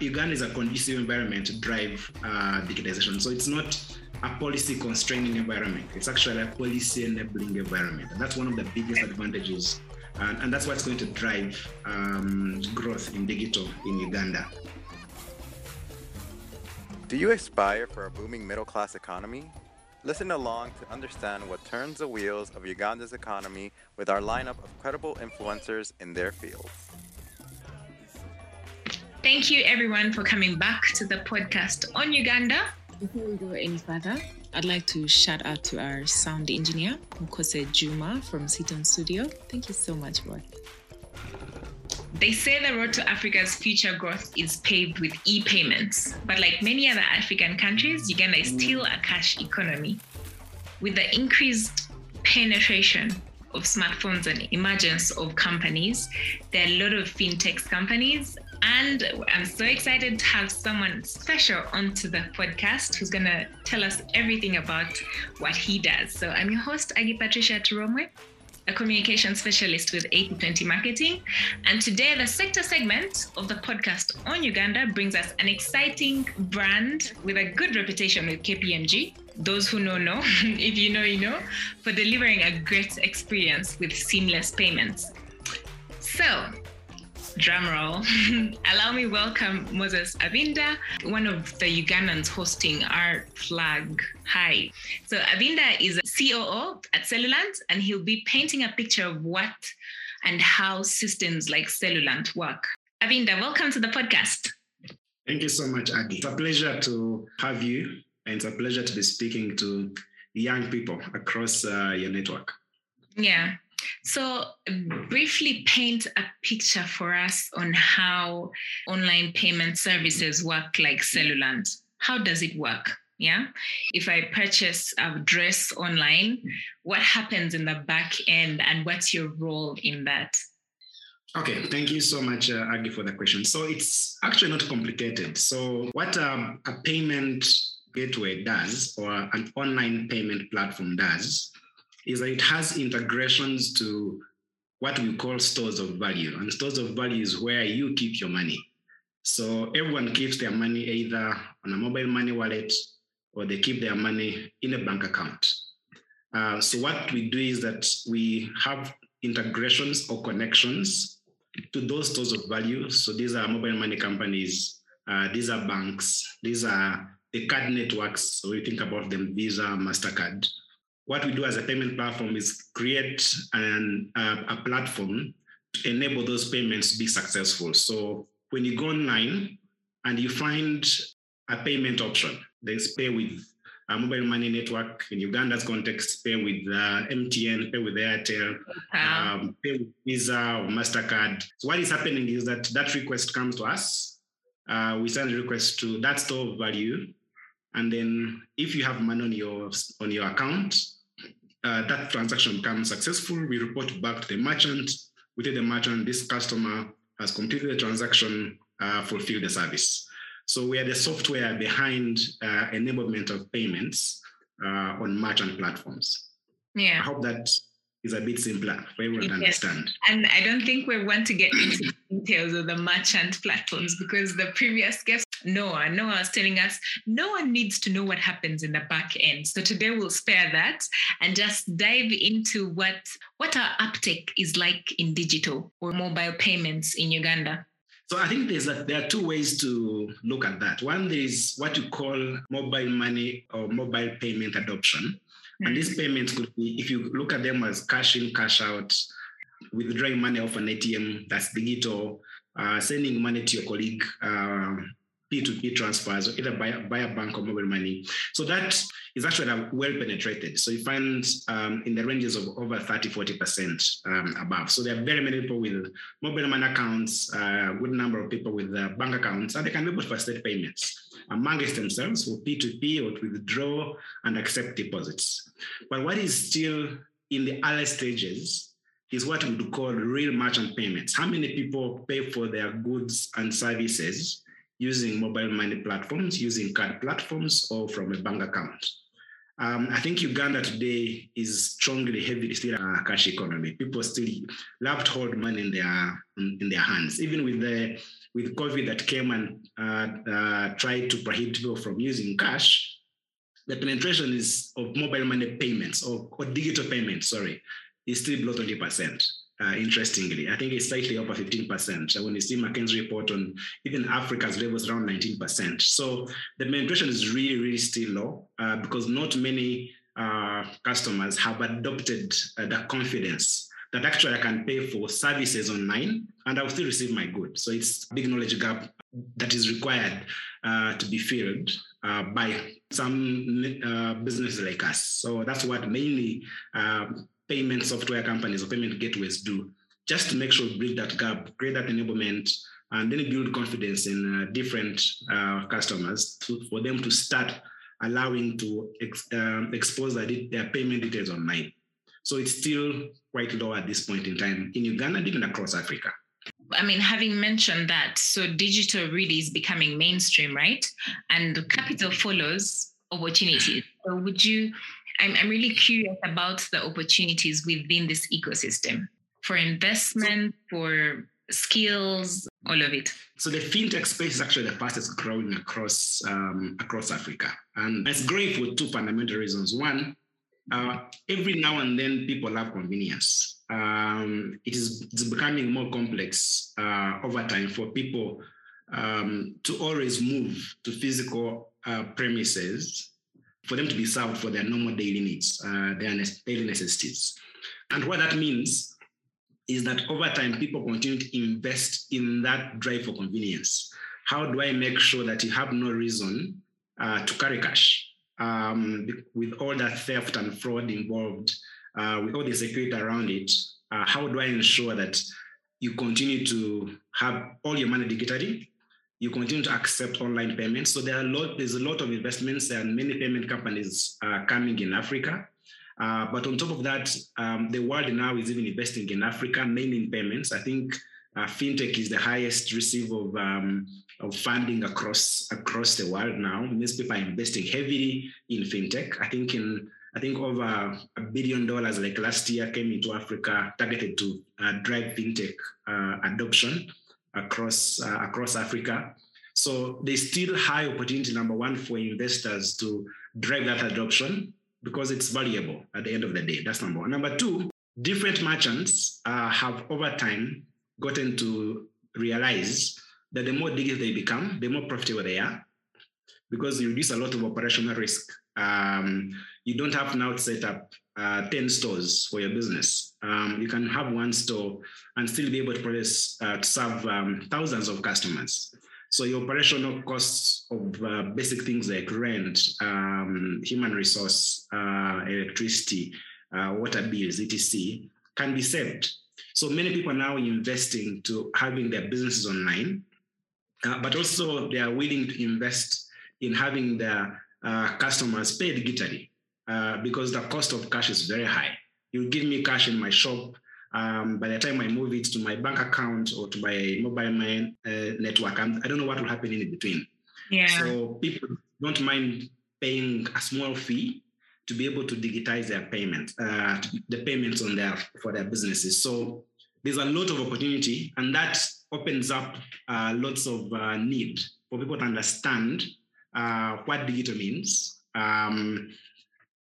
Uganda is a conducive environment to drive uh, digitization. So it's not a policy constraining environment. It's actually a policy enabling environment. And that's one of the biggest advantages. And, and that's what's going to drive um, growth in digital in Uganda. Do you aspire for a booming middle class economy? Listen along to understand what turns the wheels of Uganda's economy with our lineup of credible influencers in their fields. Thank you, everyone, for coming back to the podcast on Uganda. Before we go any further, I'd like to shout out to our sound engineer, Mukose Juma from Seaton Studio. Thank you so much, boy. They say the road to Africa's future growth is paved with e payments, but like many other African countries, Uganda is still a cash economy. With the increased penetration of smartphones and emergence of companies, there are a lot of fintech companies. And I'm so excited to have someone special onto the podcast who's going to tell us everything about what he does. So I'm your host, Agi Patricia Turomwe a communication specialist with 8020 Marketing. And today, the sector segment of the podcast on Uganda brings us an exciting brand with a good reputation with KPMG. Those who know, know. if you know, you know, for delivering a great experience with seamless payments. So, drum roll. Allow me welcome Moses Avinda, one of the Ugandans hosting our flag. Hi. So Avinda is a COO at Cellulant, and he'll be painting a picture of what and how systems like Cellulant work. Avinda, welcome to the podcast. Thank you so much, Agi. It's a pleasure to have you, and it's a pleasure to be speaking to young people across uh, your network. Yeah, so, briefly paint a picture for us on how online payment services work like Cellulant. How does it work? Yeah. If I purchase a dress online, what happens in the back end and what's your role in that? Okay, thank you so much, uh, Agi, for the question. So it's actually not complicated. So what um, a payment gateway does, or an online payment platform does, is that it has integrations to what we call stores of value. And stores of value is where you keep your money. So everyone keeps their money either on a mobile money wallet or they keep their money in a bank account. Uh, so what we do is that we have integrations or connections to those stores of value. So these are mobile money companies, uh, these are banks, these are the card networks. So we think about them, Visa, MasterCard what we do as a payment platform is create an, uh, a platform to enable those payments to be successful. So when you go online and you find a payment option, there's pay with a mobile money network in Uganda's context, pay with uh, MTN, pay with Airtel, um, pay with Visa or MasterCard. So what is happening is that that request comes to us. Uh, we send a request to that store of value. And then if you have money on your, on your account, uh, that transaction becomes successful, we report back to the merchant. We tell the merchant this customer has completed the transaction, uh, fulfilled the service. So we are the software behind uh, enablement of payments uh, on merchant platforms. Yeah. I hope that is a bit simpler for everyone yes. to understand. And I don't think we want to get into details of the merchant platforms because the previous guest Noah. Noah was telling us no one needs to know what happens in the back end. So today we'll spare that and just dive into what what our uptake is like in digital or mobile payments in Uganda. So I think there's a, there are two ways to look at that. One is what you call mobile money or mobile payment adoption. Mm-hmm. And these payments could be, if you look at them as cash in, cash out, withdrawing money off an ATM, that's digital, uh, sending money to your colleague, uh, P2P transfers, either by, by a bank or mobile money. So that is actually well penetrated. So you find um, in the ranges of over 30, 40% um, above. So there are very many people with mobile money accounts, a uh, good number of people with uh, bank accounts, and they can be able to facilitate payments amongst themselves for P2P or to withdraw and accept deposits. But what is still in the early stages is what we would call real merchant payments. How many people pay for their goods and services using mobile money platforms, using card platforms, or from a bank account. Um, I think Uganda today is strongly, heavily still a cash economy. People still love to hold money in their in their hands. Even with the with COVID that came and uh, uh, tried to prohibit people from using cash, the penetration is of mobile money payments or, or digital payments, sorry, is still below 20%. Uh, interestingly, I think it's slightly over 15%. So when you see McKinsey report on even Africa's levels around 19%. So the penetration is really, really still low uh, because not many uh, customers have adopted uh, the confidence that actually I can pay for services online and I'll still receive my goods. So it's a big knowledge gap that is required uh, to be filled uh, by some businesses like us. So that's what mainly payment software companies or payment gateways do, just to make sure we bridge that gap, create that enablement, and then build confidence in uh, different uh, customers to, for them to start allowing to ex, um, expose their, their payment details online. So it's still quite low at this point in time in Uganda and even across Africa. I mean, having mentioned that, so digital really is becoming mainstream, right? And capital follows opportunities. So would you, I'm, I'm really curious about the opportunities within this ecosystem for investment, for skills, all of it. So the fintech space is actually the fastest growing across um, across Africa, and it's growing for two fundamental reasons. One, uh, every now and then people have convenience. Um, it is it's becoming more complex uh, over time for people um, to always move to physical uh, premises for them to be served for their normal daily needs, uh, their daily necessities. And what that means is that over time, people continue to invest in that drive for convenience. How do I make sure that you have no reason uh, to carry cash um, with all that theft and fraud involved, uh, with all the security around it? Uh, how do I ensure that you continue to have all your money digitally you continue to accept online payments. So there are a lot, there's a lot of investments and many payment companies are coming in Africa. Uh, but on top of that, um, the world now is even investing in Africa, mainly in payments. I think uh, fintech is the highest receiver of, um, of funding across across the world now. Most people are investing heavily in fintech. I think in I think over a billion dollars like last year came into Africa targeted to uh, drive fintech uh, adoption across uh, across Africa. So there's still high opportunity, number one, for investors to drive that adoption because it's valuable at the end of the day. That's number one. Number two, different merchants uh, have over time gotten to realize that the more digital they become, the more profitable they are because you reduce a lot of operational risk. Um, you don't have now to set up uh, 10 stores for your business. Um, you can have one store and still be able to uh, to serve um, thousands of customers. So your operational costs of uh, basic things like rent, um, human resource, uh, electricity, uh, water bills, etc., can be saved. So many people are now investing to having their businesses online, uh, but also they are willing to invest in having their customers pay digitally. Uh, because the cost of cash is very high. You give me cash in my shop. Um, by the time I move it to my bank account or to my mobile man, uh, network, I'm, I do not know what will happen in between. Yeah. So people don't mind paying a small fee to be able to digitize their payments, uh, the payments on their for their businesses. So there's a lot of opportunity, and that opens up uh, lots of uh, need for people to understand uh, what digital means. Um,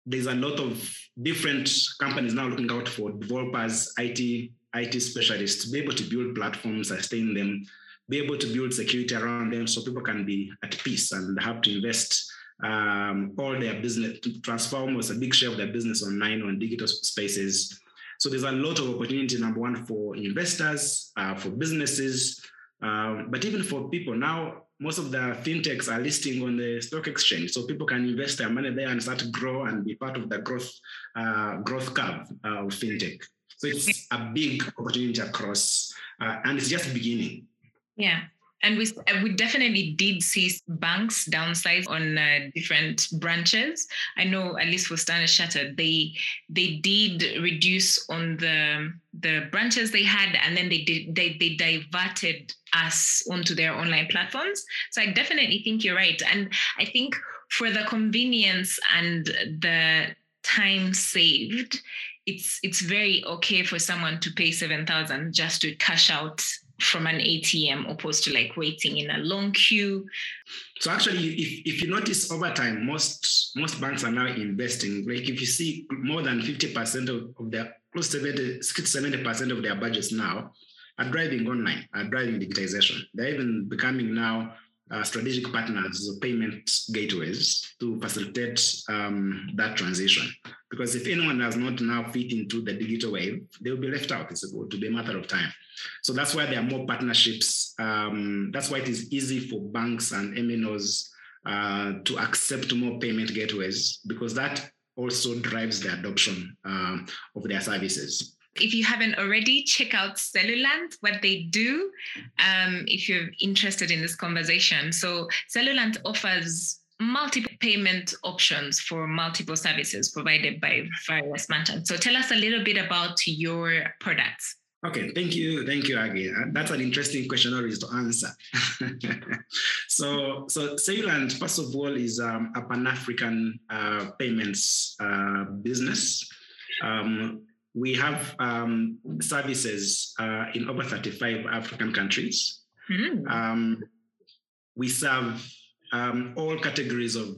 there's a lot of different companies now looking out for developers, IT, IT specialists to be able to build platforms, sustain them, be able to build security around them so people can be at peace and have to invest um, all their business, to transfer almost a big share of their business online on digital spaces. So there's a lot of opportunity, number one, for investors, uh, for businesses, um, but even for people now, most of the fintechs are listing on the stock exchange, so people can invest their money there and start to grow and be part of the growth uh, growth curve uh, of fintech. So it's a big opportunity across, uh, and it's just beginning. Yeah. And we, uh, we definitely did see banks downsize on uh, different branches. I know at least for Standard Chartered, they they did reduce on the the branches they had, and then they did they they diverted us onto their online platforms. So I definitely think you're right, and I think for the convenience and the time saved, it's it's very okay for someone to pay seven thousand just to cash out from an ATM opposed to like waiting in a long queue. So actually, if, if you notice over time, most most banks are now investing. Like if you see more than 50% of, of their close to 70% of their budgets now are driving online, are driving digitization. They're even becoming now uh, strategic partners, payment gateways to facilitate um, that transition. Because if anyone does not now fit into the digital wave, they will be left out. It's going to be a matter of time. So that's why there are more partnerships. Um, that's why it is easy for banks and MNOs uh, to accept more payment gateways because that also drives the adoption um, of their services if you haven't already, check out Cellulant, what they do, um, if you're interested in this conversation. So, Cellulant offers multiple payment options for multiple services provided by various merchants. So, tell us a little bit about your products. Okay, thank you, thank you, Aggie. Uh, that's an interesting question always to answer. so, so Cellulant, first of all, is um, a Pan-African uh, payments uh, business. Um, we have um, services uh, in over 35 African countries. Mm. Um, we serve um, all categories of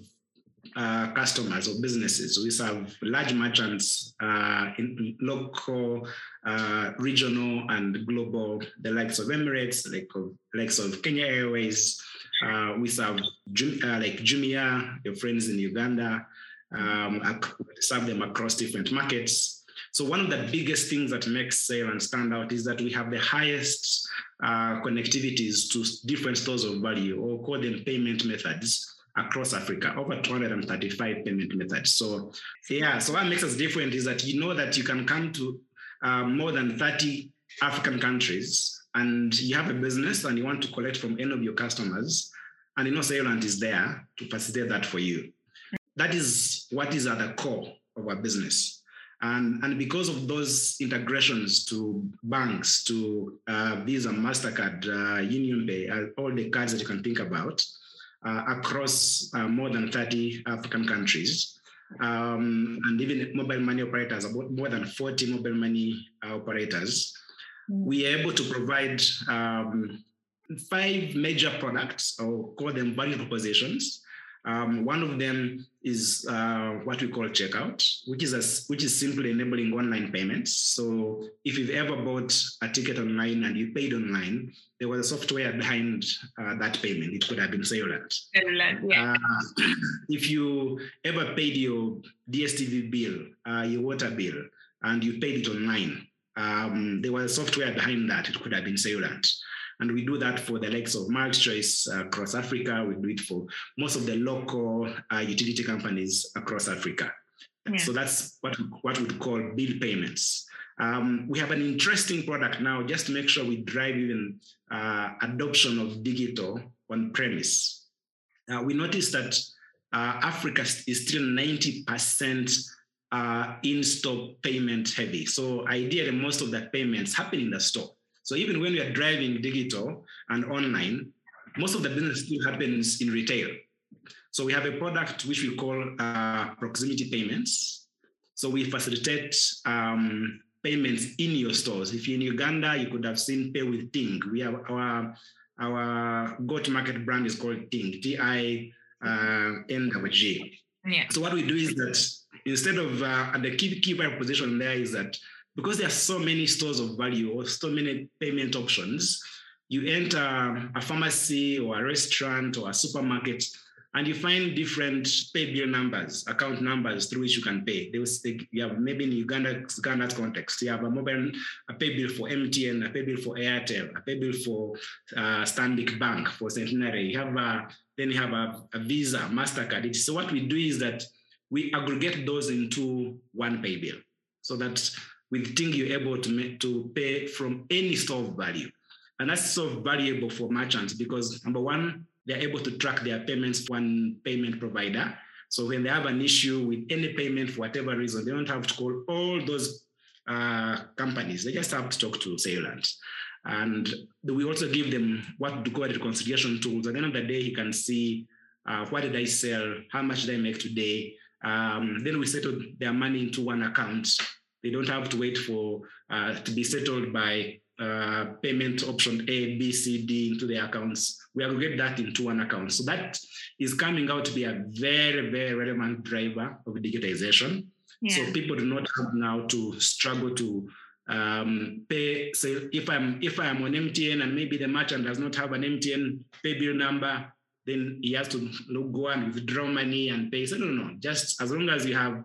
uh, customers or businesses. We serve large merchants uh, in local, uh, regional, and global, the likes of Emirates, like of, likes of Kenya Airways. Uh, we serve uh, like Jumia, your friends in Uganda. Um, serve them across different markets. So one of the biggest things that makes Cellulant stand out is that we have the highest connectivities to different stores of value, or call them payment methods across Africa, over 235 payment methods. So yeah, so what makes us different is that you know that you can come to uh, more than 30 African countries and you have a business and you want to collect from any of your customers, and you know Cellulant is there to facilitate that for you. That is what is at the core of our business. And, and because of those integrations to banks, to uh, Visa, MasterCard, uh, UnionPay, uh, all the cards that you can think about across uh, more than 30 African countries, um, and even mobile money operators, about more than 40 mobile money uh, operators, mm. we are able to provide um, five major products, or call them value propositions, um, one of them is uh, what we call checkout, which is a, which is simply enabling online payments. So if you've ever bought a ticket online and you paid online, there was a software behind uh, that payment. It could have been Cellulant. yeah. Uh, if you ever paid your DSTV bill, uh, your water bill, and you paid it online, um, there was a software behind that. It could have been Cellulant. And we do that for the likes of MultiChoice Choice across Africa. We do it for most of the local uh, utility companies across Africa. Yeah. So that's what what we call bill payments. Um, we have an interesting product now just to make sure we drive even uh, adoption of digital on premise. Uh, we noticed that uh, Africa is still 90% uh, in-store payment heavy. So ideally, most of the payments happen in the store. So even when we are driving digital and online, most of the business still happens in retail. So we have a product which we call uh, proximity payments. So we facilitate um, payments in your stores. If you're in Uganda, you could have seen Pay with Tingg. We have our our go-to-market brand is called Tingg, T-I-N-W-G. Yeah. So what we do is that instead of uh, the key key proposition there is that because there are so many stores of value or so many payment options, you enter a pharmacy or a restaurant or a supermarket and you find different pay bill numbers, account numbers through which you can pay. They will you have maybe in Uganda, Uganda context, you have a mobile, a pay bill for MTN, a pay bill for Airtel, a pay bill for uh, Stanbic Bank, for Centenary. You have a, then you have a, a Visa, MasterCard. So what we do is that we aggregate those into one pay bill so that with Tingg, you're able to, make, to pay from any store of value. And that's so valuable for merchants because number one, they're able to track their payments one payment provider. So when they have an issue with any payment for whatever reason, they don't have to call all those uh, companies. They just have to talk to Cellulant. And we also give them what to call reconciliation tools. At the end of the day, he can see uh, what did I sell, how much did I make today. Um, then we settle their money into one account. They don't have to wait for uh, to be settled by uh, payment option A, B, C, D into their accounts. We aggregate that into one account. So that is coming out to be a very, very relevant driver of digitization. Yeah. So people do not have now to struggle to um, pay. Say if I'm if I'm on MTN and maybe the merchant does not have an MTN pay bill number, then he has to go and withdraw money and pay. So no, no, no. Just as long as you have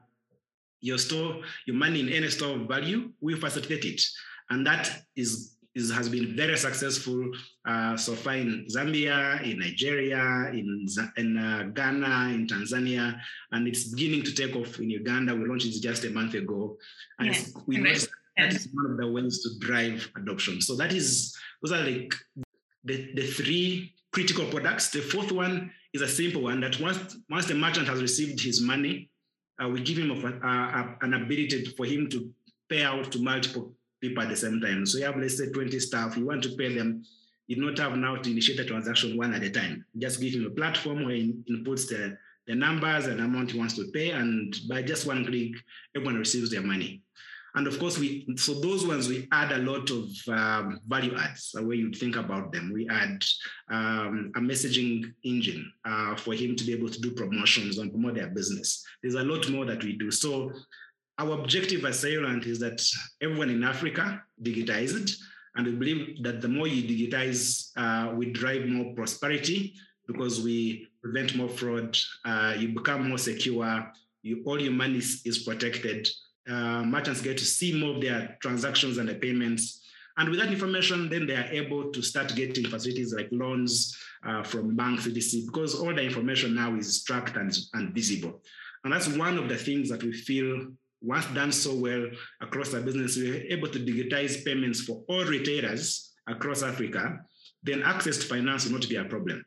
your store, your money in any store of value, we facilitate it and that is, is has been very successful uh, so far in Zambia, in Nigeria, in, in uh, Ghana, in Tanzania, and it's beginning to take off in Uganda. We launched it just a month ago, and yeah. we know that is one of the ways to drive adoption. So that is those are like the, the three critical products. The fourth one is a simple one that once once the merchant has received his money, uh, we give him a, a, an ability for him to pay out to multiple people at the same time. So you have, let's say, 20 staff, you want to pay them, you do not have now to initiate a transaction one at a time. Just give him a platform where he inputs the, the numbers and amount he wants to pay, and by just one click, everyone receives their money. And of course, we so those ones we add a lot of um, value adds. The way you think about them, we add um, a messaging engine uh, for him to be able to do promotions and promote their business. There's a lot more that we do. So our objective as Cellulant is that everyone in Africa digitized, and we believe that the more you digitize, uh, we drive more prosperity because we prevent more fraud, uh, you become more secure, you, all your money is protected. Uh, merchants get to see more of their transactions and the payments. And with that information, then they are able to start getting facilities like loans uh, from banks, etc., because all the information now is tracked and, and visible. And that's one of the things that we feel once done so well across the business, we are able to digitize payments for all retailers across Africa, then access to finance will not be a problem.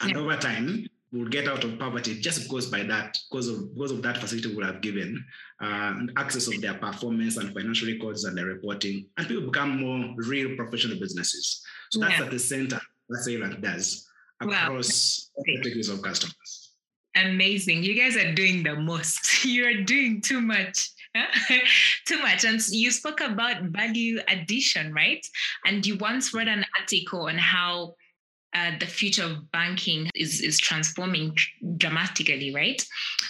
And yeah. over time, we'll get out of poverty just because by that, because of because of that facility we have given, uh, access of their performance and financial records and their reporting, and people become more real professional businesses. So that's yeah. at the center. That's what does across wow. categories of customers. Amazing. You guys are doing the most. You're doing too much. too much. And you spoke about value addition, right? And you once read an article on how uh, the future of banking is, is transforming dramatically, right?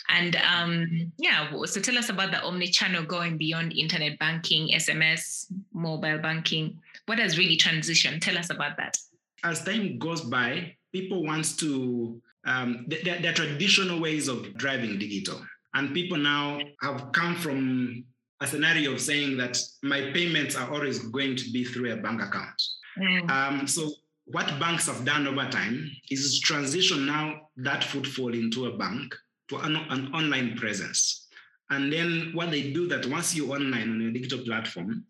And um, yeah, so tell us about the omni-channel going beyond internet banking, SMS, mobile banking. What has really transitioned? Tell us about that. As time goes by, people want to um, are traditional ways of driving digital. And people now have come from a scenario of saying that my payments are always going to be through a bank account. Mm. Um, so what banks have done over time is transition now that footfall into a bank to an, an online presence. And then what they do that once you're online on a digital platform,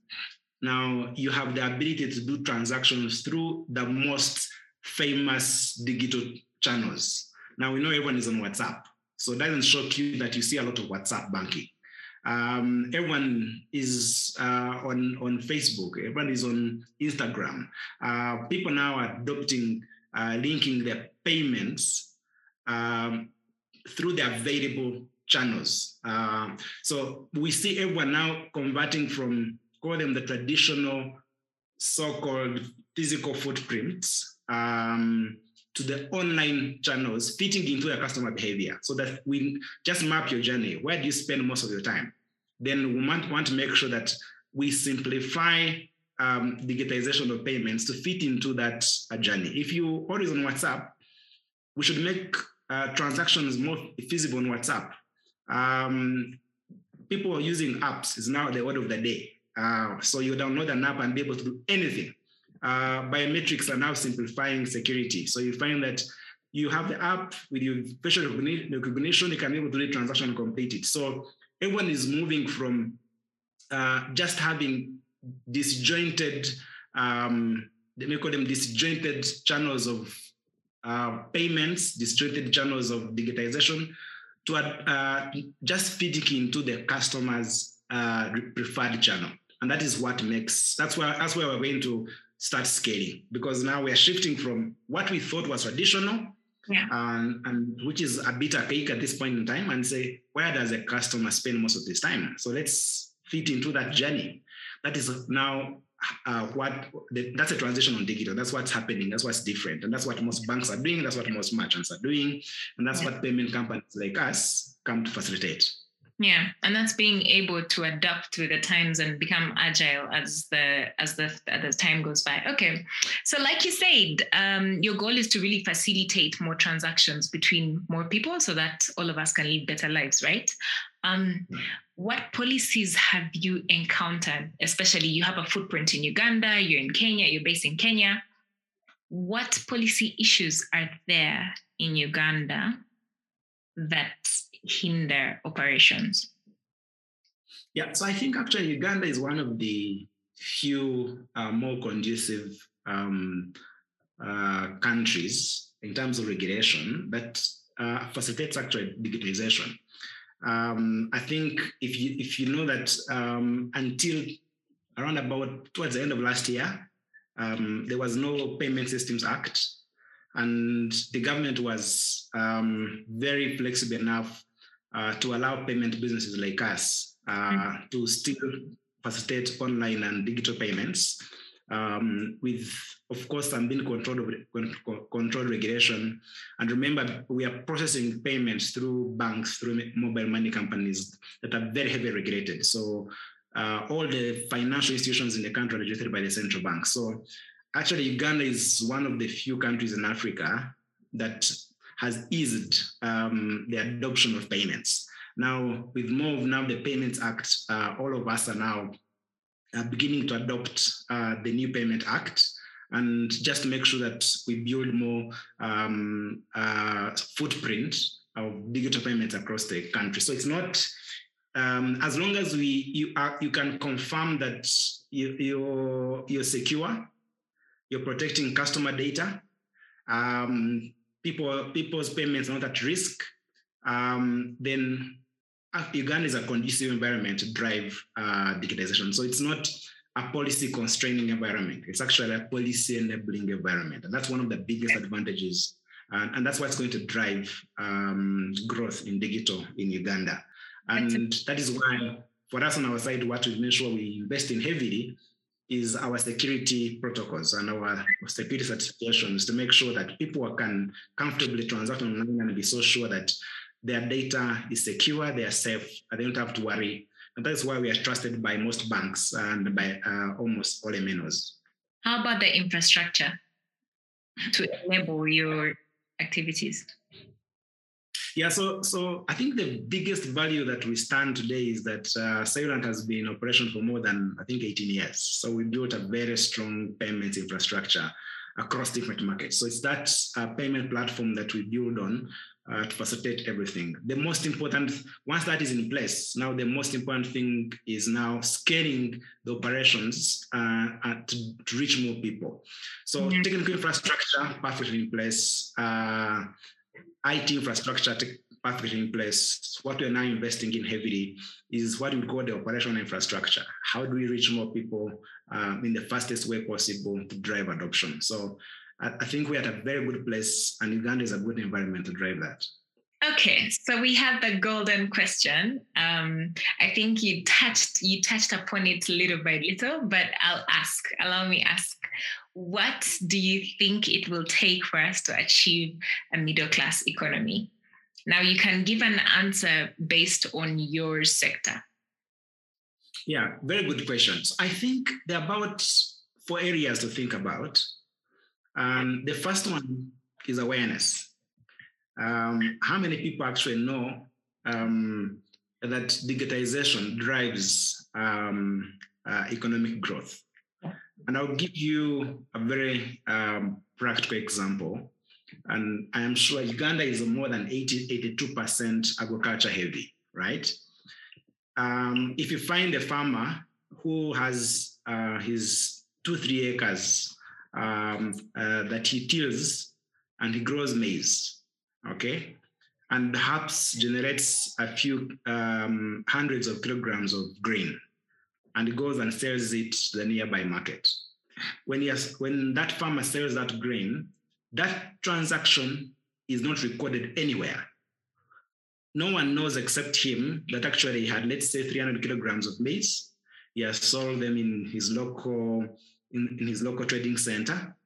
now you have the ability to do transactions through the most famous digital channels. Now we know everyone is on WhatsApp, so it doesn't shock you that you see a lot of WhatsApp banking. Um, everyone is uh, on on Facebook. Everyone is on Instagram. Uh, people now are adopting uh, linking their payments um, through the available channels. Uh, so we see everyone now converting from call them the traditional so-called physical footprints um, to the online channels fitting into a customer behavior so that we just map your journey. Where do you spend most of your time? Then we want, want to make sure that we simplify um, digitization of payments to fit into that uh, journey. If you always on WhatsApp, we should make uh, transactions more feasible on WhatsApp. Um, people using apps is now the order of the day. Uh, so you download an app and be able to do anything uh, biometrics are now simplifying security. So you find that you have the app with your facial recognition, you can able to do the transaction completed. So everyone is moving from uh, just having disjointed, um, they call them disjointed channels of uh, payments, disjointed channels of digitization, to uh, just feeding into the customer's uh, preferred channel. And that is what makes, that's where, that's where we're going to start scaling because now we're shifting from what we thought was traditional Yeah. Um, and which is a bit archaic at this point in time, and say, where does a customer spend most of his time? So let's fit into that journey. That is now uh, what the, that's a transition on digital. That's what's happening. That's what's different, and that's what most banks are doing. That's what most merchants are doing, and that's yeah. what payment companies like us come to facilitate. Yeah, and that's being able to adapt to the times and become agile as the as the as the time goes by. Okay, so like you said, um, your goal is to really facilitate more transactions between more people, so that all of us can live better lives, right? Um, what policies have you encountered? Especially, you have a footprint in Uganda, you're in Kenya, you're based in Kenya. What policy issues are there in Uganda that hinder operations? Yeah, so I think actually Uganda is one of the few uh, more conducive um, uh, countries in terms of regulation that uh, facilitates actually digitalization. Um, I think if you if you know that um, until around about towards the end of last year, um, there was no Payment Systems Act, and the government was um, very flexible enough uh, to allow payment businesses like us uh, mm-hmm. to still facilitate online and digital payments um, with, of course, some being controlled, controlled regulation. And remember, we are processing payments through banks, through mobile money companies that are very heavily regulated. So uh, all the financial institutions in the country are regulated by the central bank. So actually, Uganda is one of the few countries in Africa that has eased um, the adoption of payments. Now, with more of now the Payments Act, uh, all of us are now uh, beginning to adopt uh, the new Payment Act and just make sure that we build more um, uh, footprint of digital payments across the country. So it's not um, as long as we you are you can confirm that you, you're you're secure, you're protecting customer data, um, people people's payments are not at risk, um, then Uganda is a conducive environment to drive uh, digitization. So it's not a policy constraining environment. It's actually a policy enabling environment. And that's one of the biggest advantages. And, and that's what's going to drive um, growth in digital in Uganda. And that is why, for us on our side, what we make sure we invest in heavily is our security protocols and our security certifications to make sure that people can comfortably transact online and be so sure that their data is secure, they are safe, and they don't have to worry. And that's why we are trusted by most banks and by uh, almost all MNOs. How about the infrastructure to enable your activities? Yeah, so so I think the biggest value that we stand today is that uh, Cellulant has been in operation for more than I think 18 years. So we built a very strong payments infrastructure across different markets. So it's that uh, payment platform that we build on uh, to facilitate everything. The most important, once that is in place, now the most important thing is now scaling the operations uh, to, to, reach more people. So mm-hmm. technical infrastructure perfectly in place, uh, IT infrastructure perfectly in place. What we're now investing in heavily is what we call the operational infrastructure. How do we reach more people uh, in the fastest way possible to drive adoption? So I, think we're at a very good place, and Uganda is a good environment to drive that. Okay, so we have the golden question. Um, I think you touched you touched upon it little by little, but I'll ask. Allow me ask. What do you think it will take for us to achieve a middle class economy? Now you can give an answer based on your sector. Yeah, very good questions. I think there are about four areas to think about. Um, the first one is awareness. Um, how many people actually know um, that digitization drives um, uh, economic growth? And I'll give you a very um, practical example. And I am sure Uganda is more than 80, 82% agriculture heavy, right? Um, if you find a farmer who has uh, his two, three acres um, uh, that he tills and he grows maize, okay? And perhaps generates a few um, hundreds of kilograms of grain and goes and sells it to the nearby market. When, he has, when that farmer sells that grain, that transaction is not recorded anywhere. No one knows except him that actually he had, let's say, 300 kilograms of maize. He has sold them in his local in, in his local trading center,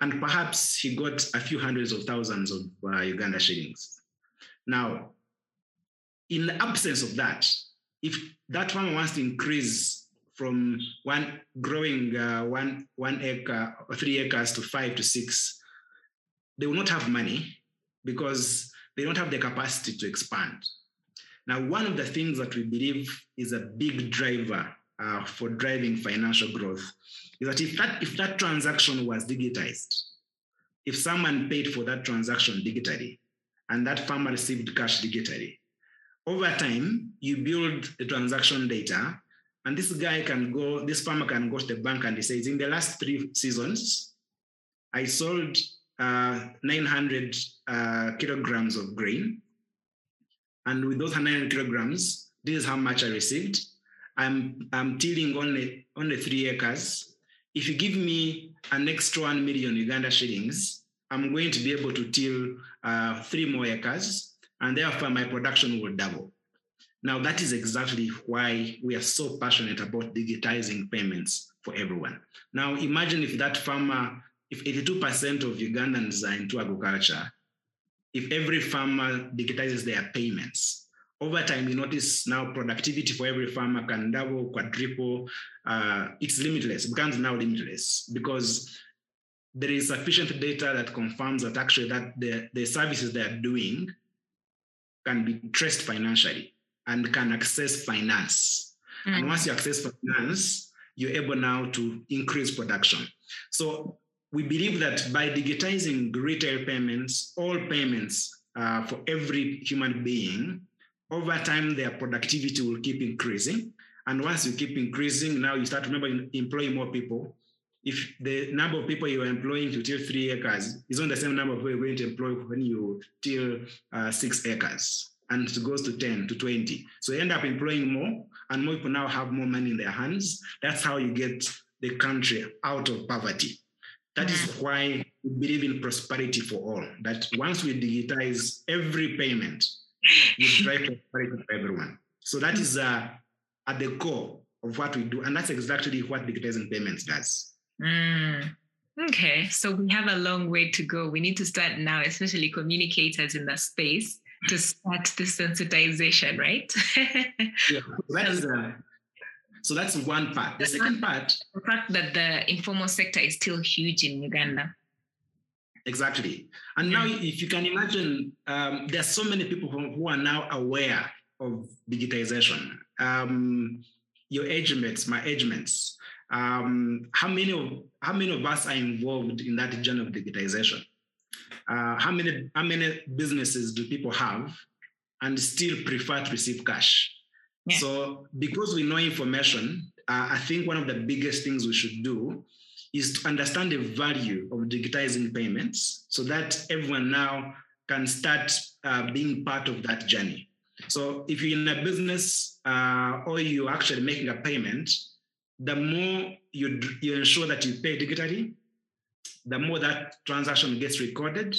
and perhaps he got a few hundreds of thousands of uh, Uganda shillings. Now, in the absence of that, if that farmer wants to increase from one growing uh, one one acre or three acres to five to six, they will not have money because they don't have the capacity to expand. Now, one of the things that we believe is a big driver uh, for driving financial growth is that if that if that transaction was digitized, if someone paid for that transaction digitally, and that farmer received cash digitally, over time you build the transaction data, and this guy can go, this farmer can go to the bank and he says, in the last three seasons, I sold uh, 900 uh, kilograms of grain. And with those 900 kilograms, this is how much I received. I'm, I'm tilling only, only three acres. If you give me an extra 1 million Uganda shillings, I'm going to be able to till uh, three more acres, and therefore my production will double. Now, that is exactly why we are so passionate about digitizing payments for everyone. Now, imagine if that farmer if 82% of Ugandans are into agriculture, if every farmer digitizes their payments, over time you notice now productivity for every farmer can double, quadruple. Uh, it's limitless, it becomes now limitless because there is sufficient data that confirms that actually that the, the services they are doing can be traced financially and can access finance. Mm. And once you access finance, you're able now to increase production. So we believe that by digitizing retail payments, all payments uh, for every human being, over time their productivity will keep increasing. And once you keep increasing, now you start to remember employing more people. If the number of people you are employing to till three acres is not the same number of people you're going to employ when you till uh, six acres, and it goes to 10 to 20. So you end up employing more, and more people now have more money in their hands. That's how you get the country out of poverty. That is why we believe in prosperity for all. That once we digitize every payment, we drive prosperity for everyone. So that is uh, at the core of what we do, and that's exactly what digitizing payments does. Mm. Okay, so we have a long way to go. We need to start now, especially communicators in the space, to start the sensitization, right? yeah, that is, uh, so that's one part. The second part. The fact that the informal sector is still huge in Uganda. Exactly. And now, if you can imagine, um, there are so many people who, who, are now aware of digitization. Um, your age mates, my age mates. Um, how many of how many of us are involved in that journey of digitization? Uh, how many how many businesses do people have and still prefer to receive cash? Yeah. So because we know information, uh, I think one of the biggest things we should do is to understand the value of digitizing payments so that everyone now can start uh, being part of that journey. So if you're in a business uh, or you're actually making a payment, the more you, you ensure that you pay digitally, the more that transaction gets recorded,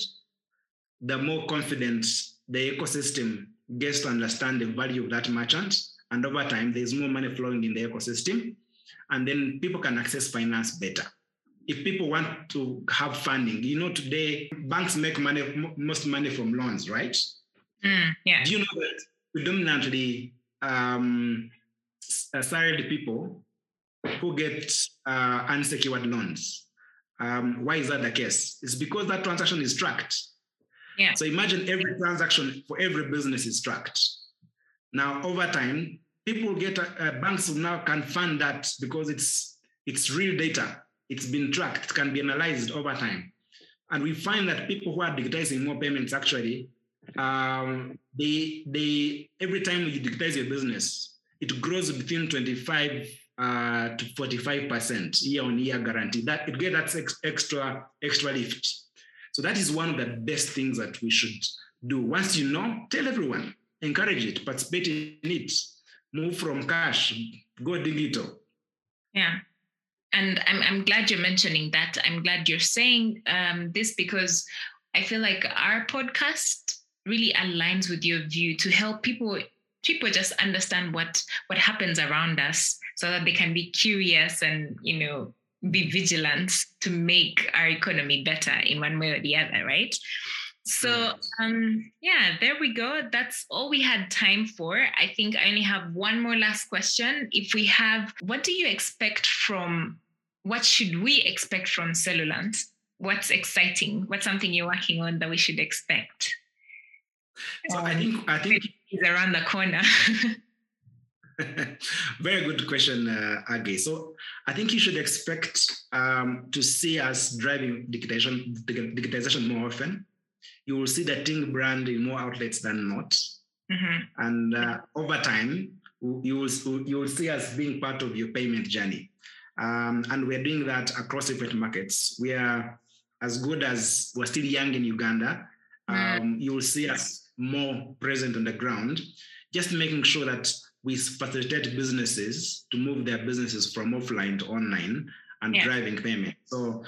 the more confident the ecosystem gets to understand the value of that merchant and over time, there's more money flowing in the ecosystem. And then people can access finance better. If people want to have funding, you know, today banks make money, most money from loans, right? Mm, yeah. Do you know that predominantly um, uh, salaried people who get uh, unsecured loans? Um, why is that the case? It's because that transaction is tracked. Yeah. So imagine every transaction for every business is tracked. Now, over time, people get uh, banks now can fund that because it's it's real data. It's been tracked. It can be analyzed over time, and we find that people who are digitizing more payments actually, um, they they every time you digitize your business, it grows between 25 uh, to 45 percent year on year guarantee. That it get that ex- extra extra lift. So that is one of the best things that we should do. Once you know, tell everyone encourage it, participate in it, move from cash, go digital. Yeah. And I'm, I'm glad you're mentioning that. I'm glad you're saying um, this because I feel like our podcast really aligns with your view to help people people just understand what what happens around us so that they can be curious and you know be vigilant to make our economy better in one way or the other right? So um yeah there we go. That's all we had time for. I think i only have one more last question. If we have what do you expect from what should we expect from cellulant what's exciting? What's something you're working on that we should expect so um, i think i think is around the corner Very good question, uh. So I think you should expect um, to see us driving digitization, digitization more often. You will see the Tingg brand in more outlets than not. Mm-hmm. And uh, over time, you will, you will see us being part of your payment journey. Um, and we're doing that across different markets. We are as good as we're still young in Uganda. Mm-hmm. Um, you will see us more present on the ground, just making sure that we facilitate businesses to move their businesses from offline to online and yeah. driving payment. So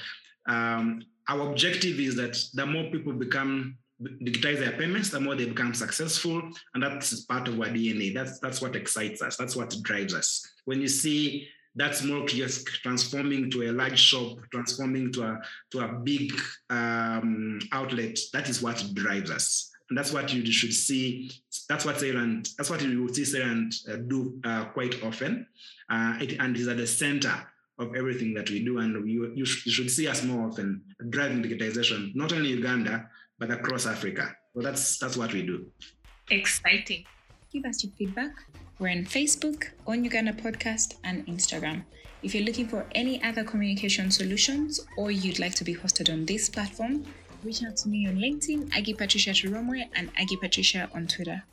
um, our objective is that the more people become digitize their payments, the more they become successful, and that's part of our DNA. That's that's what excites us. That's what drives us. When you see that small kiosk transforming to a large shop, transforming to a to a big um, outlet, that is what drives us. And that's what you should see. That's what Cellulant, that's what you will see Cellulant uh, do uh, quite often. Uh, it, and is at the center of everything that we do. And you, you, sh- you, should see us more often driving digitization, not only Uganda, but across Africa. So that's, that's what we do. Exciting. Give us your feedback. We're on Facebook, on Uganda Podcast, and Instagram. If you're looking for any other communication solutions or you'd like to be hosted on this platform, reach out to me on LinkedIn, Aggie Patricia Chiromwe, and Aggie Patricia on Twitter.